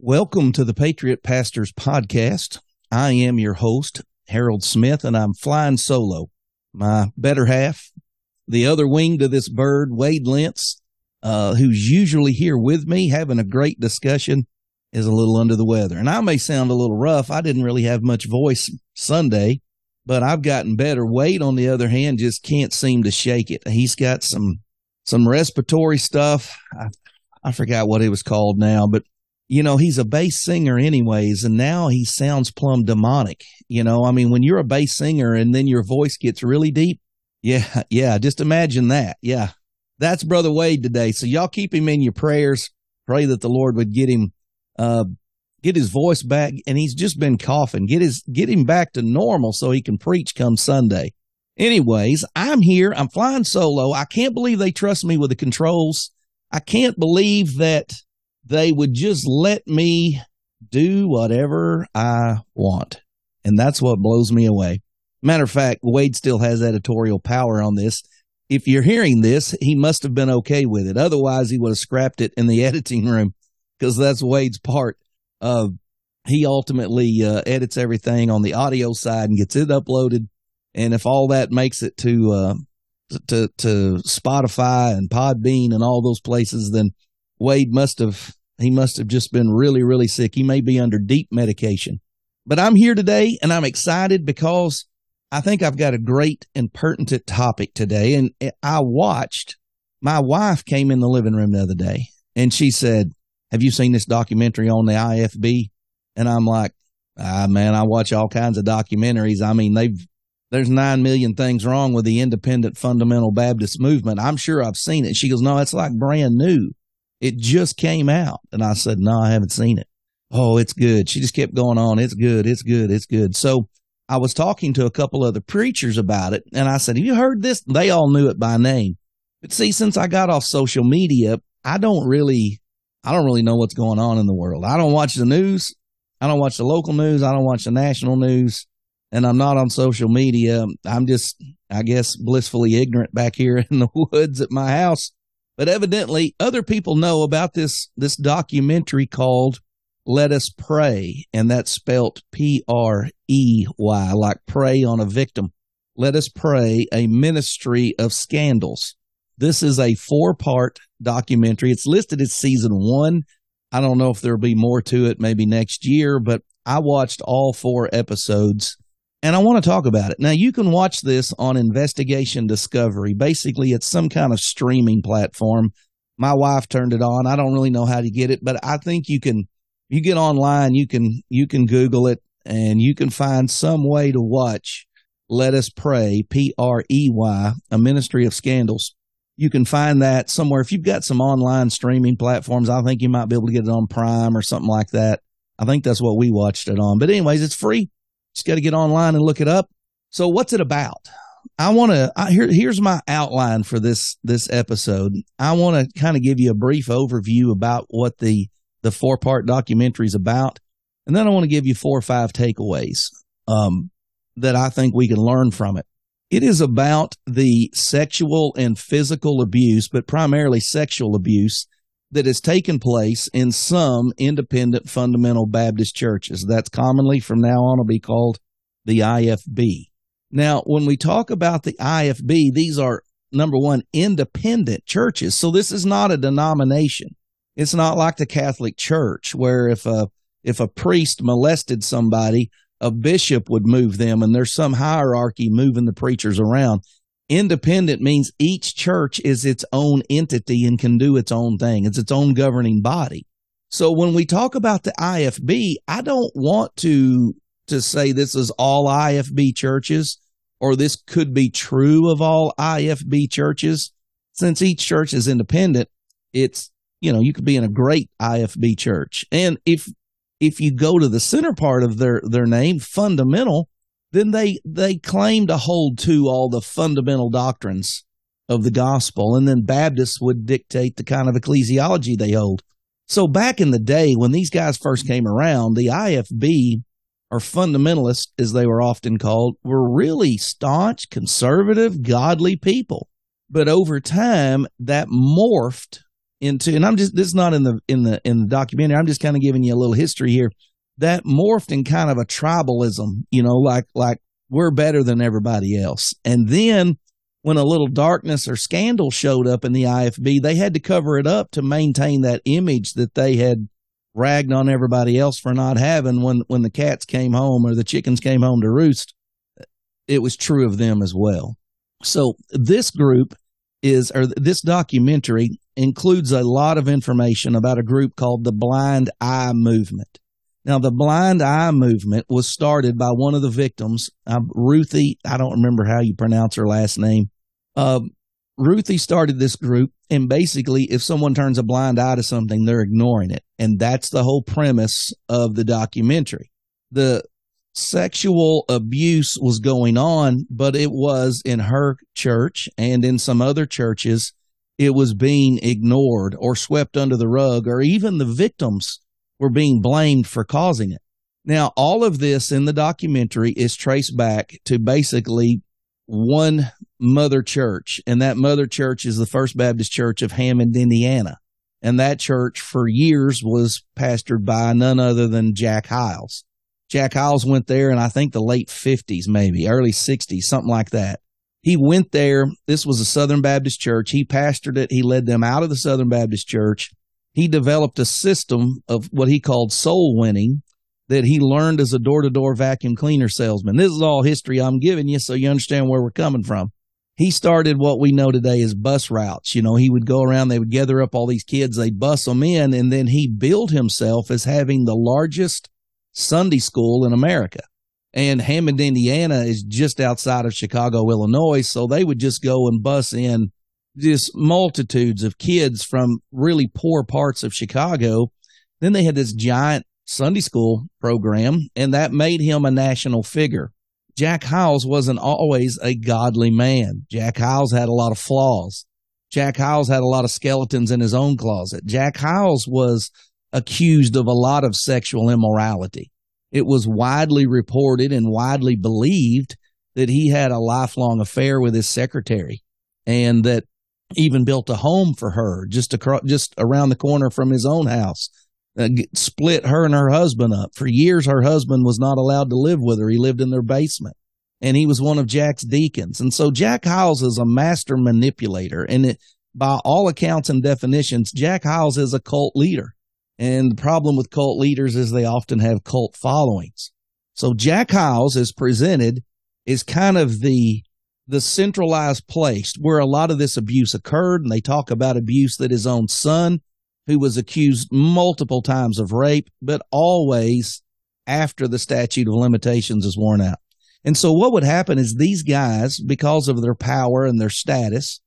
Welcome to the Patriot Pastors Podcast. I am your host, Harold Smith, and I'm flying solo. My better half, the other wing to this bird, Wade Lentz, uh, who's usually here with me having a great discussion, is a little under the weather. And I may sound a little rough. I didn't really have much voice Sunday, but I've gotten better. Wade, on the other hand, just can't seem to shake it. He's got some some respiratory stuff. I, I forgot what it was called now, but you know, he's a bass singer anyways, and now he sounds plumb demonic. You know, I mean, when you're a bass singer and then your voice gets really deep, yeah, yeah, just imagine that. Yeah. That's Brother Wade today. So y'all keep him in your prayers. Pray that the Lord would get him, uh, get his voice back. And he's just been coughing. Get his, get him back to normal so he can preach come Sunday. Anyways, I'm here. I'm flying solo. I can't believe they trust me with the controls. I can't believe that they would just let me do whatever I want. And that's what blows me away. Matter of fact, Wade still has editorial power on this. If you're hearing this, he must have been okay with it. Otherwise, he would have scrapped it in the editing room because that's Wade's part. He ultimately uh, edits everything on the audio side and gets it uploaded. And if all that makes it to uh, to to Spotify and Podbean and all those places, then Wade must have he must have just been really, really sick. He may be under deep medication. But I'm here today and I'm excited because I think I've got a great and pertinent topic today. And I watched, my wife came in the living room the other day and she said, Have you seen this documentary on the IFB? And I'm like, Ah, man, I watch all kinds of documentaries. I mean, they've, there's nine million things wrong with the independent fundamental Baptist movement. I'm sure I've seen it. She goes, No, it's like brand new. It just came out. And I said, no, I haven't seen it. Oh, it's good. She just kept going on. It's good. It's good. It's good. So I was talking to a couple other preachers about it and I said, have you heard this? They all knew it by name. But see, since I got off social media, I don't really, I don't really know what's going on in the world. I don't watch the news. I don't watch the local news. I don't watch the national news and I'm not on social media. I'm just, I guess, blissfully ignorant back here in the woods at my house. But evidently other people know about this, this documentary called Let Us Prey. And that's spelt P R E Y, like prey on a victim. Let Us Prey, a ministry of scandals. This is a four part documentary. It's listed as season one. I don't know if there'll be more to it maybe next year, but I watched all four episodes and I want to talk about it. Now, you can watch this on Investigation Discovery. Basically, it's some kind of streaming platform. My wife turned it on. I don't really know how to get it, but I think you can, you get online, you can, you can Google it and you can find some way to watch Let Us Prey, P R E Y, a ministry of scandals. You can find that somewhere. If you've got some online streaming platforms, I think you might be able to get it on Prime or something like that. I think that's what we watched it on. But anyways, it's free just got to get online and look it up. So what's it about? I want to here here's my outline for this this episode. I want to kind of give you a brief overview about what the the four part documentary is about, and then I want to give you four or five takeaways um, that I think we can learn from it. It is about the sexual and physical abuse, but primarily sexual abuse that has taken place in some independent fundamental Baptist churches. That's commonly from now on will be called the IFB. Now, when we talk about the IFB, these are number one, independent churches. So this is not a denomination. It's not like the Catholic Church where if a, if a priest molested somebody, a bishop would move them and there's some hierarchy moving the preachers around. Independent means each church is its own entity and can do its own thing. It's its own governing body. So when we talk about the IFB, I don't want to to say this is all IFB churches or this could be true of all IFB churches. Since each church is independent, it's you know, you could be in a great IFB church. And if if you go to the center part of their their name, fundamental, then they they claim to hold to all the fundamental doctrines of the gospel and then baptists would dictate the kind of ecclesiology they hold so back in the day when these guys first came around the ifb or fundamentalists as they were often called were really staunch conservative godly people but over time that morphed into, and I'm just, this is not in the, in the, in the documentary. I'm just kind of giving you a little history here that morphed in kind of a tribalism, you know, like, like we're better than everybody else. And then when a little darkness or scandal showed up in the IFB, they had to cover it up to maintain that image that they had ragged on everybody else for not having when, when the cats came home or the chickens came home to roost. It was true of them as well. So this group is, or this documentary includes a lot of information about a group called the Blind Eye Movement. Now, the Blind Eye Movement was started by one of the victims, uh, Ruthie. I don't remember how you pronounce her last name. Uh, Ruthie started this group, and basically, if someone turns a blind eye to something, they're ignoring it. And that's the whole premise of the documentary. The sexual abuse was going on, but it was in her church and in some other churches, it was being ignored or swept under the rug, or even the victims were being blamed for causing it. Now, all of this in the documentary is traced back to basically one mother church, and that mother church is the First Baptist Church of Hammond, Indiana. And that church for years was pastored by none other than Jack Hyles. Jack Hyles went there in I think the late 50s, maybe early 60s, something like that. He went there. This was a Southern Baptist church. He pastored it. He led them out of the Southern Baptist church. He developed a system of what he called soul winning that he learned as a door to door vacuum cleaner salesman. This is all history I'm giving you so you understand where we're coming from. He started what we know today as bus routes. You know, he would go around, they would gather up all these kids, they'd bus them in, and then he billed himself as having the largest Sunday school in America. And Hammond, Indiana is just outside of Chicago, Illinois. So they would just go and bus in just multitudes of kids from really poor parts of Chicago. Then they had this giant Sunday school program, and that made him a national figure. Jack Hyles wasn't always a godly man. Jack Hyles had a lot of flaws. Jack Hyles had a lot of skeletons in his own closet. Jack Hyles was accused of a lot of sexual immorality. It was widely reported and widely believed that he had a lifelong affair with his secretary and that even built a home for her just across, just around the corner from his own house. Uh, split her and her husband up. For years, her husband was not allowed to live with her. He lived in their basement and he was one of Jack's deacons. And so Jack Hyles is a master manipulator. And it, by all accounts and definitions, Jack Hyles is a cult leader. And the problem with cult leaders is they often have cult followings. So Jack Hyles is presented is kind of the the centralized place where a lot of this abuse occurred. And they talk about abuse that his own son, who was accused multiple times of rape, but always after the statute of limitations is worn out. And so what would happen is these guys, because of their power and their status,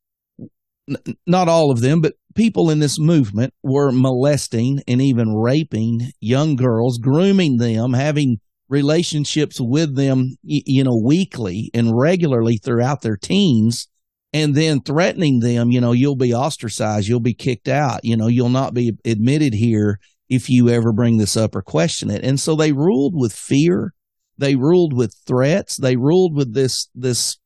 n- not all of them, but people in this movement were molesting and even raping young girls, grooming them, having relationships with them, you know, weekly and regularly throughout their teens, and then threatening them, you know, you'll be ostracized, you'll be kicked out, you know, you'll not be admitted here if you ever bring this up or question it. And so they ruled with fear. They ruled with threats. They ruled with this, this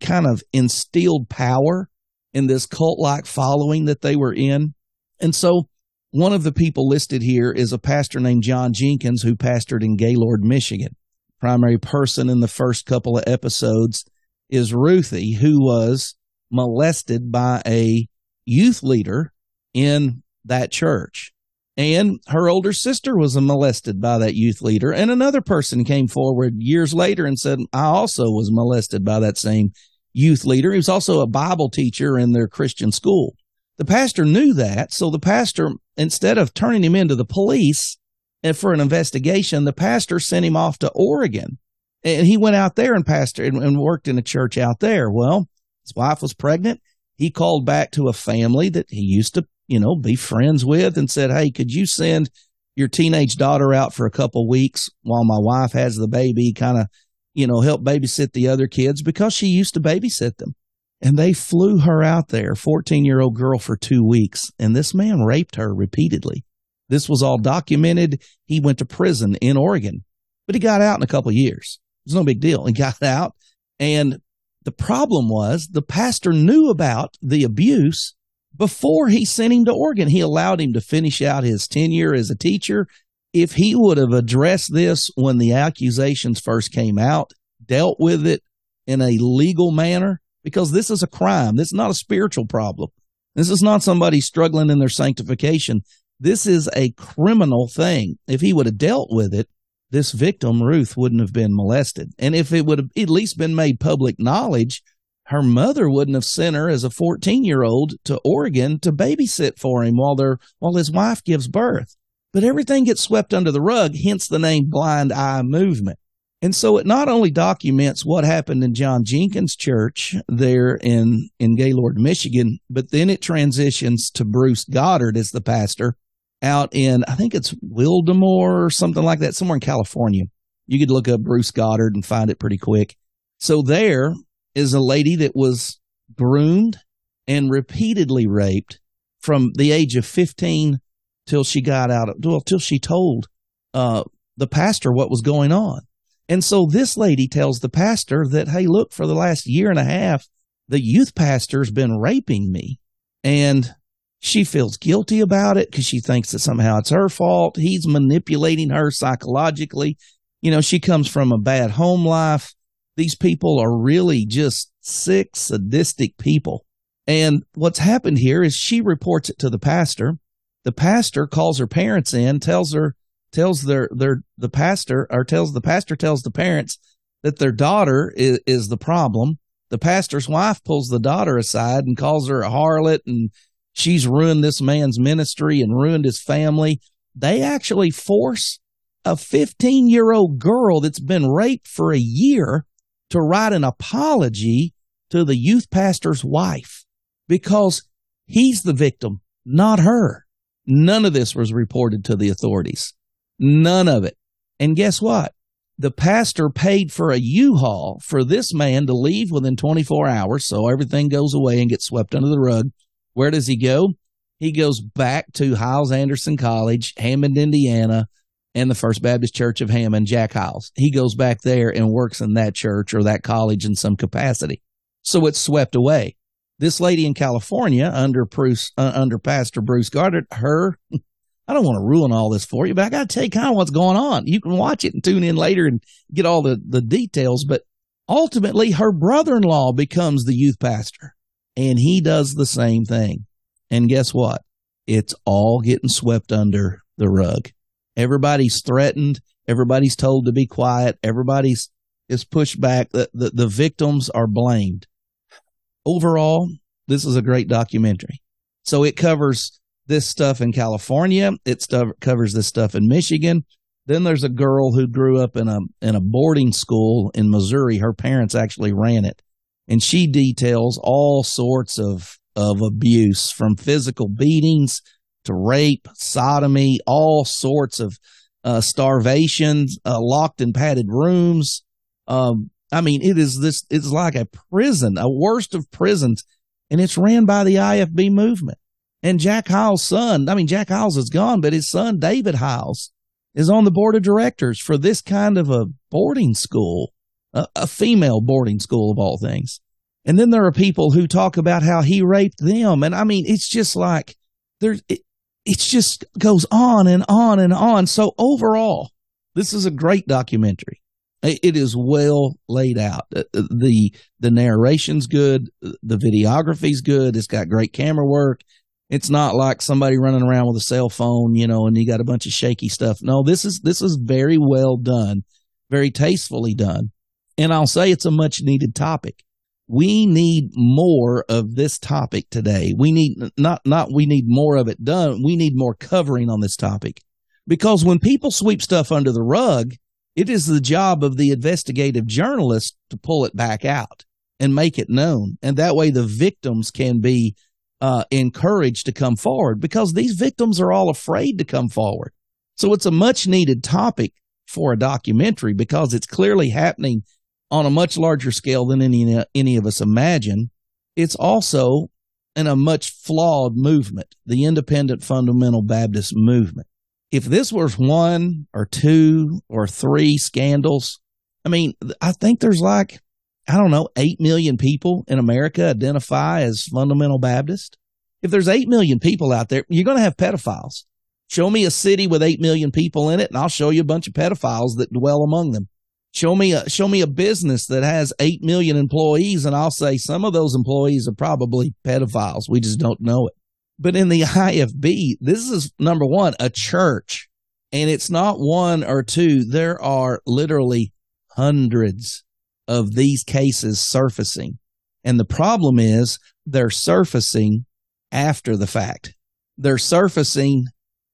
kind of instilled power in this cult like following that they were in. And so one of the people listed here is a pastor named John Jenkins who pastored in Gaylord, Michigan. Primary person in the first couple of episodes is Ruthie, who was molested by a youth leader in that church. And her older sister was molested by that youth leader. And another person came forward years later and said, I also was molested by that same youth leader. He was also a Bible teacher in their Christian school. The pastor knew that. So the pastor, instead of turning him into the police and for an investigation, the pastor sent him off to Oregon. And he went out there and pastored and, and worked in a church out there. Well, his wife was pregnant. He called back to a family that he used to, you know, be friends with and said, Hey, could you send your teenage daughter out for a couple weeks while my wife has the baby? Kind of you know, help babysit the other kids because she used to babysit them. And they flew her out there, 14 year old girl for two weeks. And this man raped her repeatedly. This was all documented. He went to prison in Oregon, but he got out in a couple years. It was no big deal. He got out. And the problem was the pastor knew about the abuse, before he sent him to Oregon. He allowed him to finish out his tenure as a teacher. If he would have addressed this when the accusations first came out, dealt with it in a legal manner, because this is a crime. This is not a spiritual problem. This is not somebody struggling in their sanctification. This is a criminal thing. If he would have dealt with it, this victim, Ruth, wouldn't have been molested. And if it would have at least been made public knowledge, her mother wouldn't have sent her as a 14 year old to Oregon to babysit for him while they while his wife gives birth. But everything gets swept under the rug, hence the name blind eye movement. And so it not only documents what happened in John Jenkins Church there in, in Gaylord, Michigan, but then it transitions to Bruce Goddard as the pastor out in, I think it's Wildomar or something like that, somewhere in California. You could look up Bruce Goddard and find it pretty quick. So there is a lady that was groomed and repeatedly raped from the age of 15 till she got out of, well, till she told, uh, the pastor what was going on. And so this lady tells the pastor that, hey, look, for the last year and a half, the youth pastor's been raping me. And she feels guilty about it because she thinks that somehow it's her fault. He's manipulating her psychologically. You know, she comes from a bad home life. These people are really just sick, sadistic people. And what's happened here is she reports it to the pastor. The pastor calls her parents in, tells her tells their their the pastor or tells the pastor tells the parents that their daughter is, is the problem. The pastor's wife pulls the daughter aside and calls her a harlot and she's ruined this man's ministry and ruined his family. They actually force a 15 year old girl that's been raped for a year to write an apology to the youth pastor's wife because he's the victim, not her. None of this was reported to the authorities. None of it. And guess what? The pastor paid for a U-Haul for this man to leave within 24 hours. So everything goes away and gets swept under the rug. Where does he go? He goes back to Hyles Anderson College, Hammond, Indiana, and the First Baptist Church of Hammond, Jack Hyles. He goes back there and works in that church or that college in some capacity. So it's swept away. This lady in California under Bruce, uh, under Pastor Bruce Goddard, her I don't want to ruin all this for you, but I got to tell you kind of what's going on. You can watch it and tune in later and get all the, the details. But ultimately, her brother in law becomes the youth pastor and he does the same thing. And guess what? It's all getting swept under the rug. Everybody's threatened. Everybody's told to be quiet. Everybody's is pushed back. The, the, the victims are blamed. Overall, this is a great documentary. So it covers this stuff in California. It covers this stuff in Michigan. Then there's a girl who grew up in a in a boarding school in Missouri. Her parents actually ran it, and she details all sorts of of abuse, from physical beatings to rape, sodomy, all sorts of uh, starvation, uh, locked in padded rooms. Um, I mean, it is this. It's like a prison, a worst of prisons, and it's ran by the IFB movement. And Jack Hyles' son, I mean, Jack Hyles is gone, but his son, David Hyles, is on the board of directors for this kind of a boarding school, a, a female boarding school of all things. And then there are people who talk about how he raped them. And I mean, it's just like there's, it, it just goes on and on and on. So overall, this is a great documentary. It is well laid out. Uh, uh, the, the narration's good. The videography's good. It's got great camera work. It's not like somebody running around with a cell phone, you know, and you got a bunch of shaky stuff. No, this is this is very well done, very tastefully done. And I'll say it's a much needed topic. We need more of this topic today. We need not not we need more of it done. We need more covering on this topic. Because when people sweep stuff under the rug, it is the job of the investigative journalist to pull it back out and make it known. And that way the victims can be uh, encouraged to come forward because these victims are all afraid to come forward. So it's a much needed topic for a documentary because it's clearly happening on a much larger scale than any any of us imagine. It's also in a much flawed movement, the independent fundamental Baptist movement. If this was one or two or three scandals, I mean, I think there's like I don't know, 8 million people in America identify as fundamental Baptist. If there's 8 million people out there, you're going to have pedophiles. Show me a city with 8 million people in it and I'll show you a bunch of pedophiles that dwell among them. Show me a, show me a business that has 8 million employees and I'll say some of those employees are probably pedophiles. We just don't know it. But in the IFB, this is number one, a church and it's not one or two. There are literally hundreds of these cases surfacing. And the problem is they're surfacing after the fact. They're surfacing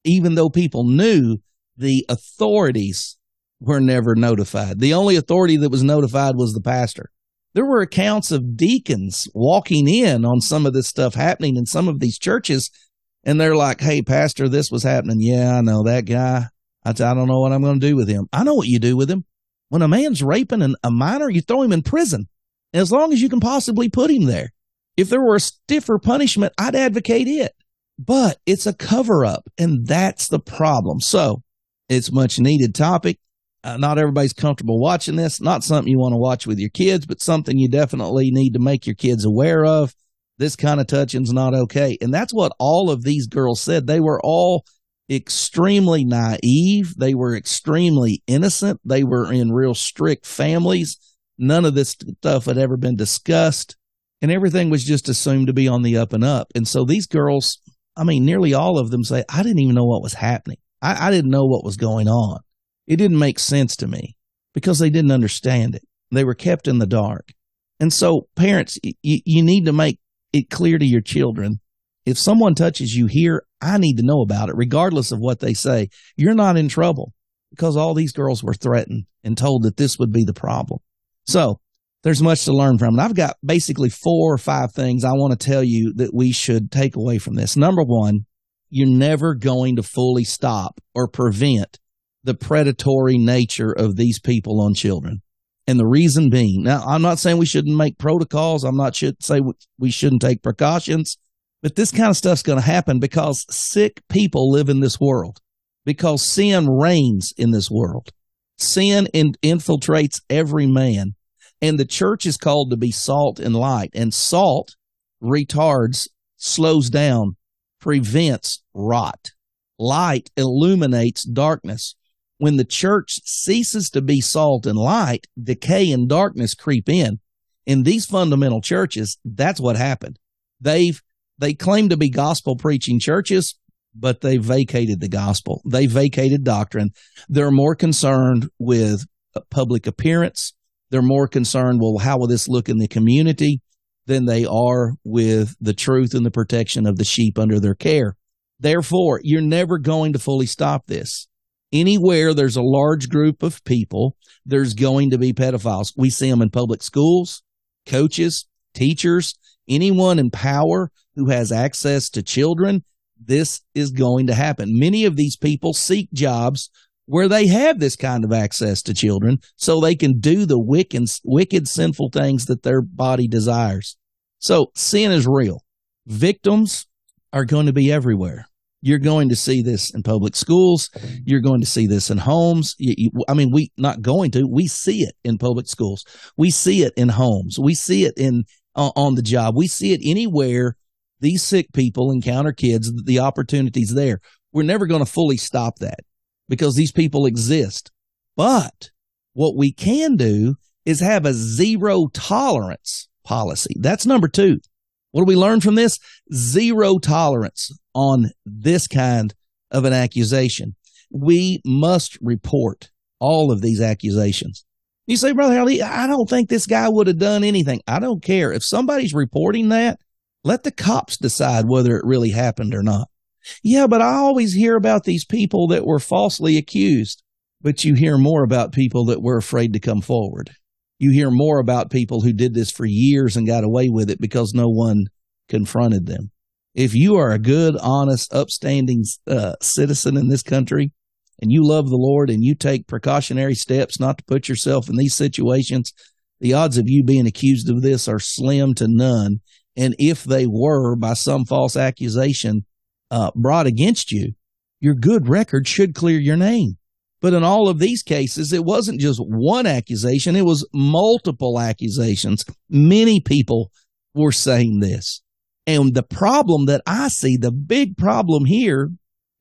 even though people knew the authorities were never notified. The only authority that was notified was the pastor. There were accounts of deacons walking in on some of this stuff happening in some of these churches, and they're like, Hey, pastor, this was happening. Yeah, I know that guy. I, I don't know what I'm going to do with him. I know what you do with him. When a man's raping an, a minor, you throw him in prison as long as you can possibly put him there. If there were a stiffer punishment, I'd advocate it. But it's a cover up, and that's the problem. So it's much needed topic. Uh, not everybody's comfortable watching this. Not something you want to watch with your kids, but something you definitely need to make your kids aware of. This kind of touching's not okay. And that's what all of these girls said. They were all extremely naive. They were extremely innocent. They were in real strict families. None of this stuff had ever been discussed and everything was just assumed to be on the up and up. And so these girls, I mean, nearly all of them say, I didn't even know what was happening. I, I didn't know what was going on. It didn't make sense to me because they didn't understand it. They were kept in the dark. And so parents, y- you need to make it clear to your children. If someone touches you here, I need to know about it, regardless of what they say. You're not in trouble because all these girls were threatened and told that this would be the problem. So there's much to learn from. And I've got basically four or five things I want to tell you that we should take away from this. Number one, you're never going to fully stop or prevent the predatory nature of these people on children. And the reason being, now I'm not saying we shouldn't make protocols. I'm not should say we shouldn't take precautions, but this kind of stuff's going to happen because sick people live in this world, because sin reigns in this world. Sin in, infiltrates every man. And the church is called to be salt and light. And salt retards, slows down, prevents rot. Light illuminates darkness. When the church ceases to be salt and light, decay and darkness creep in. In these fundamental churches, that's what happened. They've, they claim to be gospel preaching churches, but they vacated the gospel. They vacated doctrine. They're more concerned with public appearance, they're more concerned, well, how will this look in the community than they are with the truth and the protection of the sheep under their care. Therefore, you're never going to fully stop this. Anywhere there's a large group of people, there's going to be pedophiles. We see them in public schools, coaches, teachers, anyone in power who has access to children. This is going to happen. Many of these people seek jobs where they have this kind of access to children so they can do the wicked, wicked, sinful things that their body desires. So sin is real. Victims are going to be everywhere. You're going to see this in public schools. You're going to see this in homes. I mean, we not going to. We see it in public schools. We see it in homes. We see it in uh, on the job. We see it anywhere these sick people encounter kids. The opportunities there. We're never going to fully stop that because these people exist. But what we can do is have a zero tolerance policy. That's number two. What do we learn from this? Zero tolerance on this kind of an accusation. We must report all of these accusations. You say, Brother Ali, I don't think this guy would have done anything. I don't care. If somebody's reporting that, let the cops decide whether it really happened or not. Yeah, but I always hear about these people that were falsely accused. But you hear more about people that were afraid to come forward. You hear more about people who did this for years and got away with it because no one confronted them. If you are a good, honest, upstanding uh, citizen in this country and you love the Lord and you take precautionary steps not to put yourself in these situations, the odds of you being accused of this are slim to none. And if they were by some false accusation, uh, brought against you, your good record should clear your name. But in all of these cases, it wasn't just one accusation, it was multiple accusations. Many people were saying this. And the problem that I see, the big problem here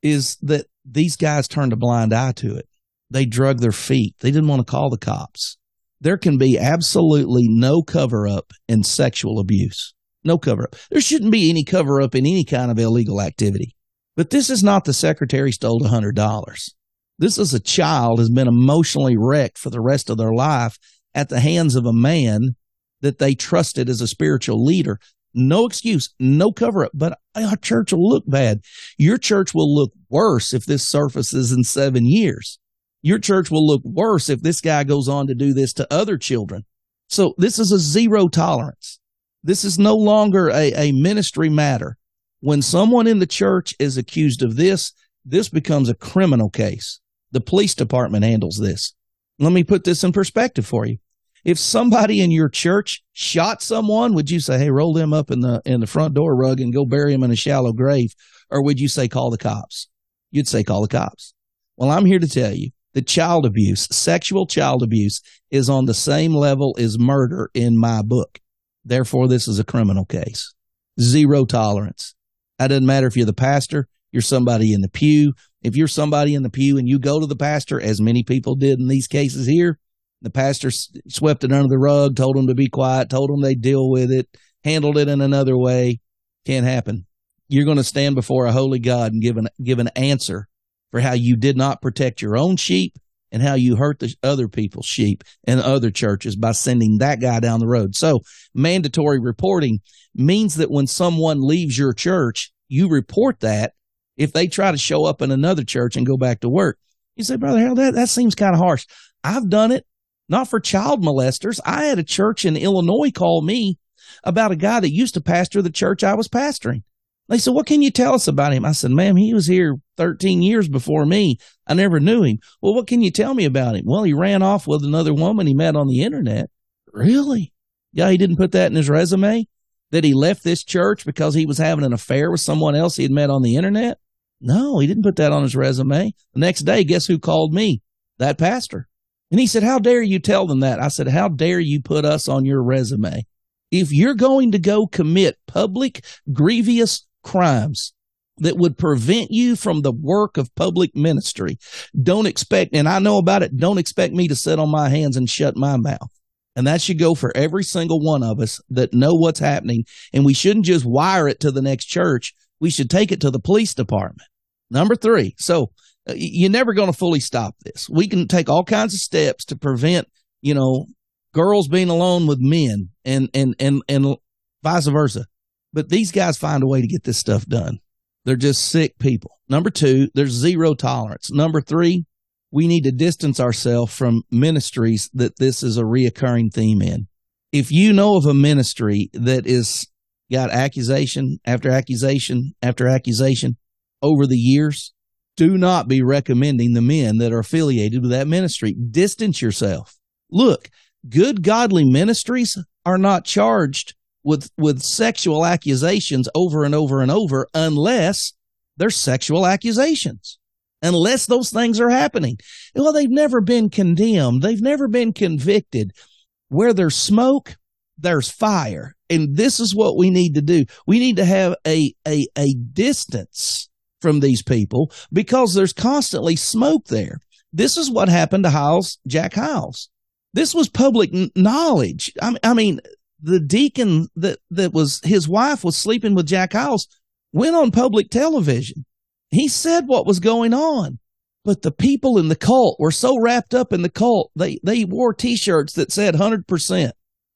is that these guys turned a blind eye to it. They drug their feet. They didn't want to call the cops. There can be absolutely no cover up in sexual abuse. No cover up. There shouldn't be any cover up in any kind of illegal activity. But this is not the secretary stole a hundred dollars. This is a child has been emotionally wrecked for the rest of their life at the hands of a man that they trusted as a spiritual leader. No excuse, no cover up, but our church will look bad. Your church will look worse if this surfaces in seven years. Your church will look worse if this guy goes on to do this to other children. So this is a zero tolerance. This is no longer a, a ministry matter. When someone in the church is accused of this, this becomes a criminal case. The police department handles this. Let me put this in perspective for you. If somebody in your church shot someone, would you say, "Hey, roll them up in the in the front door rug and go bury them in a shallow grave," or would you say, "Call the cops"? You'd say, "Call the cops." Well, I'm here to tell you that child abuse, sexual child abuse, is on the same level as murder in my book. Therefore, this is a criminal case. Zero tolerance. It doesn't matter if you're the pastor, you're somebody in the pew, if you're somebody in the pew and you go to the pastor, as many people did in these cases here, the pastor swept it under the rug, told them to be quiet, told them they'd deal with it, handled it in another way. Can't happen. You're going to stand before a holy God and give an, give an answer for how you did not protect your own sheep and how you hurt the other people's sheep in other churches by sending that guy down the road. So mandatory reporting means that when someone leaves your church, you report that if they try to show up in another church and go back to work. You say, Brother Harold, that, that seems kind of harsh. I've done it, not for child molesters. I had a church in Illinois call me about a guy that used to pastor the church I was pastoring. They said, What can you tell us about him? I said, Ma'am, he was here 13 years before me. I never knew him. Well, what can you tell me about him? Well, he ran off with another woman he met on the internet. Really? Yeah, he didn't put that in his resume? That he left this church because he was having an affair with someone else he had met on the internet? No, he didn't put that on his resume. The next day, guess who called me? That pastor. And he said, How dare you tell them that? I said, How dare you put us on your resume? If you're going to go commit public, grievous crimes that would prevent you from the work of public ministry, don't expect, and I know about it, don't expect me to sit on my hands and shut my mouth. And that should go for every single one of us that know what's happening. And we shouldn't just wire it to the next church. We should take it to the police department. Number three. So uh, you're never going to fully stop this. We can take all kinds of steps to prevent, you know, girls being alone with men and, and, and, and vice versa. But these guys find a way to get this stuff done. They're just sick people. Number two, there's zero tolerance. Number three, we need to distance ourselves from ministries that this is a reoccurring theme in. If you know of a ministry that is got accusation after accusation after accusation over the years, do not be recommending the men that are affiliated with that ministry. Distance yourself. Look, good godly ministries are not charged with with sexual accusations over and over and over unless they're sexual accusations. Unless those things are happening. Well, they've never been condemned. They've never been convicted. Where there's smoke, there's fire. And this is what we need to do. We need to have a, a, a distance from these people because there's constantly smoke there. This is what happened to Hyles, Jack Hyles. This was public knowledge. I mean, the deacon that, that was his wife was sleeping with Jack Hyles went on public television. He said what was going on. But the people in the cult were so wrapped up in the cult, they, they wore t-shirts that said 100%,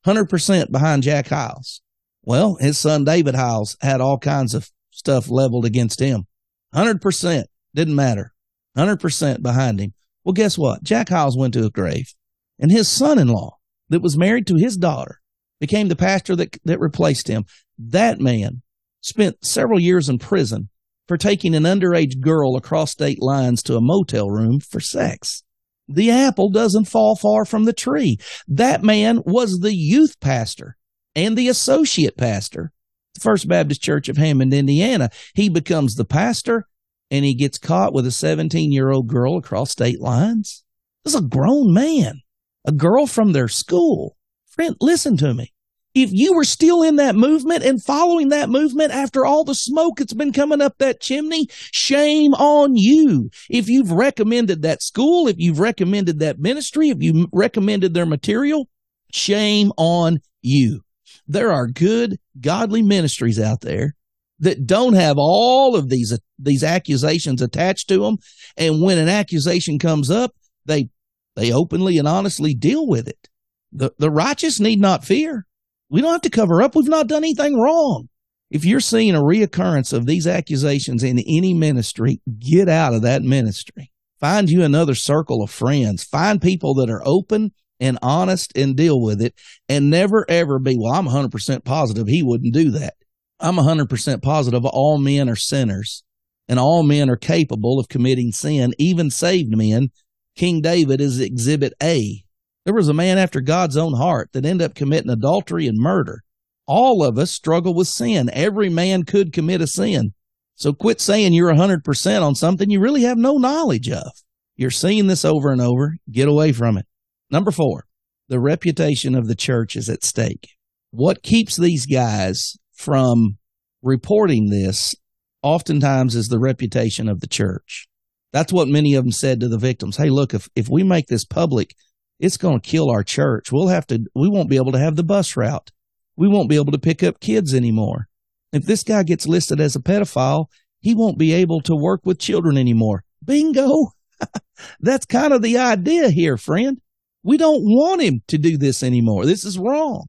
100% behind Jack Hyles. Well, his son David Hyles had all kinds of stuff leveled against him. 100%. Didn't matter. 100% behind him. Well, guess what? Jack Hyles went to a grave and his son-in-law that was married to his daughter became the pastor that, that replaced him. That man spent several years in prison for taking an underage girl across state lines to a motel room for sex. The apple doesn't fall far from the tree. That man was the youth pastor and the associate pastor the First Baptist Church of Hammond, Indiana. He becomes the pastor and he gets caught with a 17 year old girl across state lines. This is a grown man, a girl from their school. Friend, listen to me. If you were still in that movement and following that movement after all the smoke that's been coming up that chimney, shame on you. If you've recommended that school, if you've recommended that ministry, if you recommended their material, shame on you. There are good, godly ministries out there that don't have all of these these accusations attached to them and when an accusation comes up they they openly and honestly deal with it the the righteous need not fear. We don't have to cover up. We've not done anything wrong. If you're seeing a reoccurrence of these accusations in any ministry get out of that ministry. Find you another circle of friends. Find people that are open and honest and deal with it and never ever be well i'm 100% positive he wouldn't do that. I'm 100% positive all men are sinners and all men are capable of committing sin, even saved men. King David is exhibit A. There was a man after God's own heart that ended up committing adultery and murder. All of us struggle with sin. Every man could commit a sin. So quit saying you're 100% on something you really have no knowledge of. You're seeing this over and over. Get away from it. Number four, the reputation of the church is at stake. What keeps these guys from reporting this oftentimes is the reputation of the church. That's what many of them said to the victims. Hey, look, if, if we make this public, it's going to kill our church. We'll have to, we won't be able to have the bus route. We won't be able to pick up kids anymore. If this guy gets listed as a pedophile, he won't be able to work with children anymore. Bingo. That's kind of the idea here, friend. We don't want him to do this anymore. This is wrong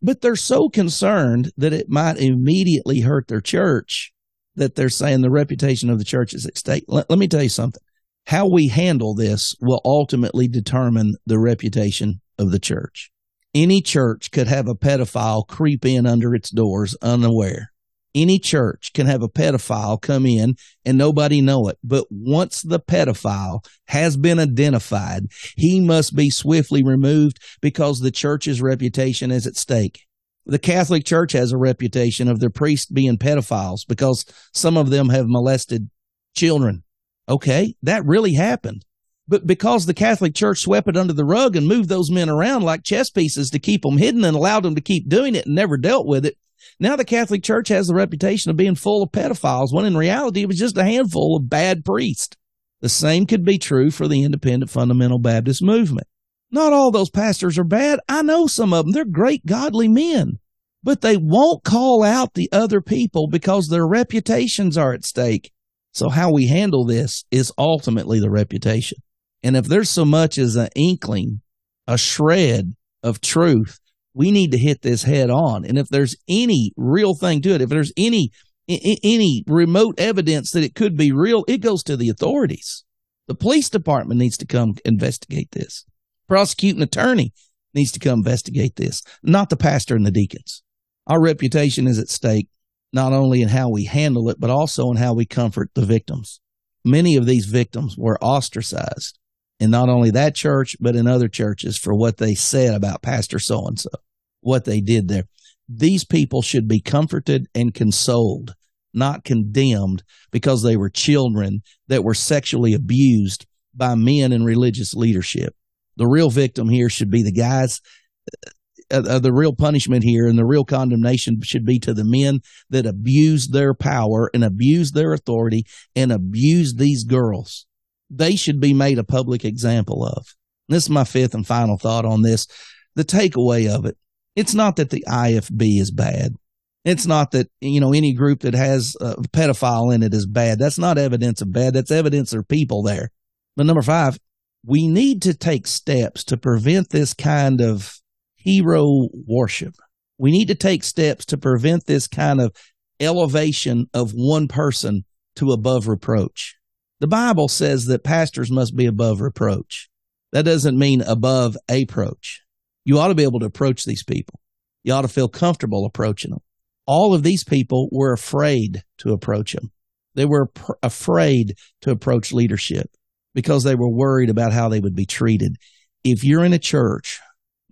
but they're so concerned that it might immediately hurt their church that they're saying the reputation of the church is at stake. Let, let me tell you something. How we handle this will ultimately determine the reputation of the church. Any church could have a pedophile creep in under its doors unaware any church can have a pedophile come in and nobody know it. But once the pedophile has been identified, he must be swiftly removed because the church's reputation is at stake. The Catholic Church has a reputation of their priests being pedophiles because some of them have molested children. Okay, that really happened. But because the Catholic Church swept it under the rug and moved those men around like chess pieces to keep them hidden and allowed them to keep doing it and never dealt with it, now the Catholic Church has the reputation of being full of pedophiles, when in reality it was just a handful of bad priests. The same could be true for the independent fundamental Baptist movement. Not all those pastors are bad. I know some of them. They're great godly men. But they won't call out the other people because their reputations are at stake. So how we handle this is ultimately the reputation. And if there's so much as an inkling, a shred of truth we need to hit this head on. And if there's any real thing to it, if there's any any remote evidence that it could be real, it goes to the authorities. The police department needs to come investigate this. Prosecuting attorney needs to come investigate this, not the pastor and the deacons. Our reputation is at stake, not only in how we handle it, but also in how we comfort the victims. Many of these victims were ostracized in not only that church, but in other churches for what they said about Pastor so and so, what they did there. These people should be comforted and consoled, not condemned because they were children that were sexually abused by men in religious leadership. The real victim here should be the guys. Uh, uh, the real punishment here and the real condemnation should be to the men that abuse their power and abuse their authority and abuse these girls they should be made a public example of. This is my fifth and final thought on this. The takeaway of it. It's not that the IFB is bad. It's not that, you know, any group that has a pedophile in it is bad. That's not evidence of bad. That's evidence are people there. But number five, we need to take steps to prevent this kind of hero worship. We need to take steps to prevent this kind of elevation of one person to above reproach. The Bible says that pastors must be above reproach. That doesn't mean above approach. You ought to be able to approach these people. You ought to feel comfortable approaching them. All of these people were afraid to approach them. They were pr- afraid to approach leadership because they were worried about how they would be treated. If you're in a church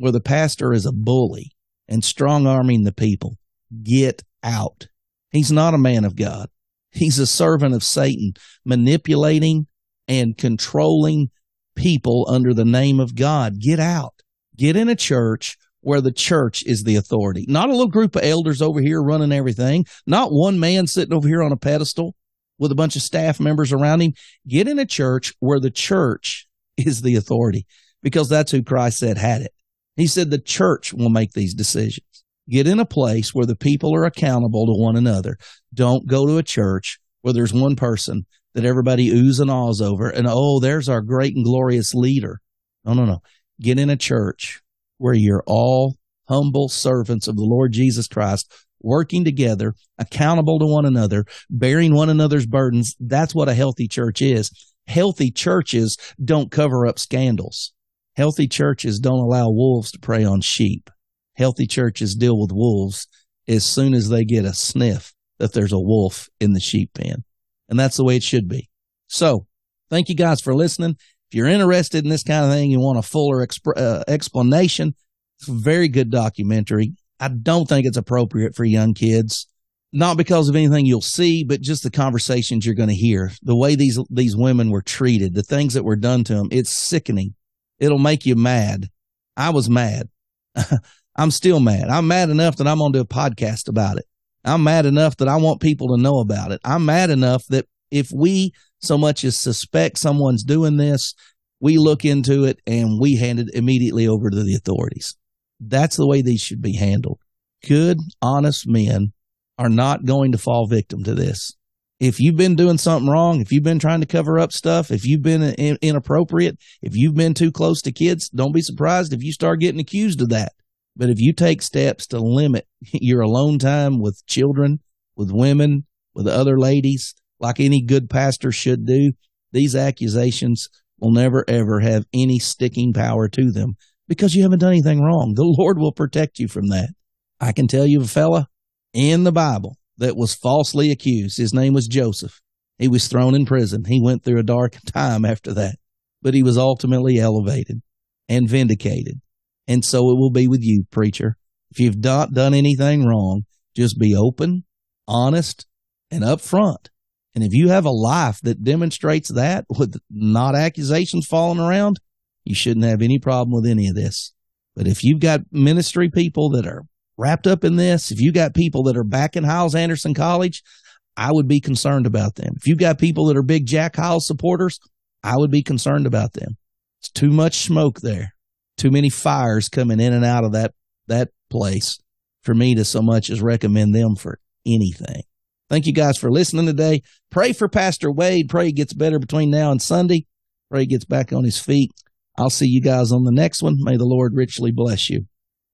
where the pastor is a bully and strong arming the people, get out. He's not a man of God. He's a servant of Satan, manipulating and controlling people under the name of God. Get out. Get in a church where the church is the authority, not a little group of elders over here running everything, not one man sitting over here on a pedestal with a bunch of staff members around him. Get in a church where the church is the authority because that's who Christ said had it. He said the church will make these decisions. Get in a place where the people are accountable to one another. Don't go to a church where there's one person that everybody oohs and ahs over and, oh, there's our great and glorious leader. No, no, no. Get in a church where you're all humble servants of the Lord Jesus Christ, working together, accountable to one another, bearing one another's burdens. That's what a healthy church is. Healthy churches don't cover up scandals. Healthy churches don't allow wolves to prey on sheep. Healthy churches deal with wolves as soon as they get a sniff that there's a wolf in the sheep pen. And that's the way it should be. So thank you guys for listening. If you're interested in this kind of thing, you want a fuller exp- uh, explanation, it's a very good documentary. I don't think it's appropriate for young kids, not because of anything you'll see, but just the conversations you're going to hear, the way these these women were treated, the things that were done to them. It's sickening. It'll make you mad. I was mad. I'm still mad. I'm mad enough that I'm going to do a podcast about it. I'm mad enough that I want people to know about it. I'm mad enough that if we so much as suspect someone's doing this, we look into it and we hand it immediately over to the authorities. That's the way these should be handled. Good, honest men are not going to fall victim to this. If you've been doing something wrong, if you've been trying to cover up stuff, if you've been in, inappropriate, if you've been too close to kids, don't be surprised if you start getting accused of that. But if you take steps to limit your alone time with children, with women, with other ladies, like any good pastor should do, these accusations will never ever have any sticking power to them because you haven't done anything wrong. The Lord will protect you from that. I can tell you a fella in the Bible that was falsely accused. His name was Joseph. He was thrown in prison. He went through a dark time after that, but he was ultimately elevated and vindicated. And so it will be with you, preacher. If you've not done anything wrong, just be open, honest, and upfront and if you have a life that demonstrates that with not accusations falling around, you shouldn't have any problem with any of this. But if you've got ministry people that are wrapped up in this, if you got people that are back in Hyles Anderson College, I would be concerned about them. If you've got people that are big Jack Hyles supporters, I would be concerned about them. It's too much smoke there. Too many fires coming in and out of that that place for me to so much as recommend them for anything. Thank you guys for listening today. Pray for Pastor Wade. Pray he gets better between now and Sunday. Pray he gets back on his feet. I'll see you guys on the next one. May the Lord richly bless you.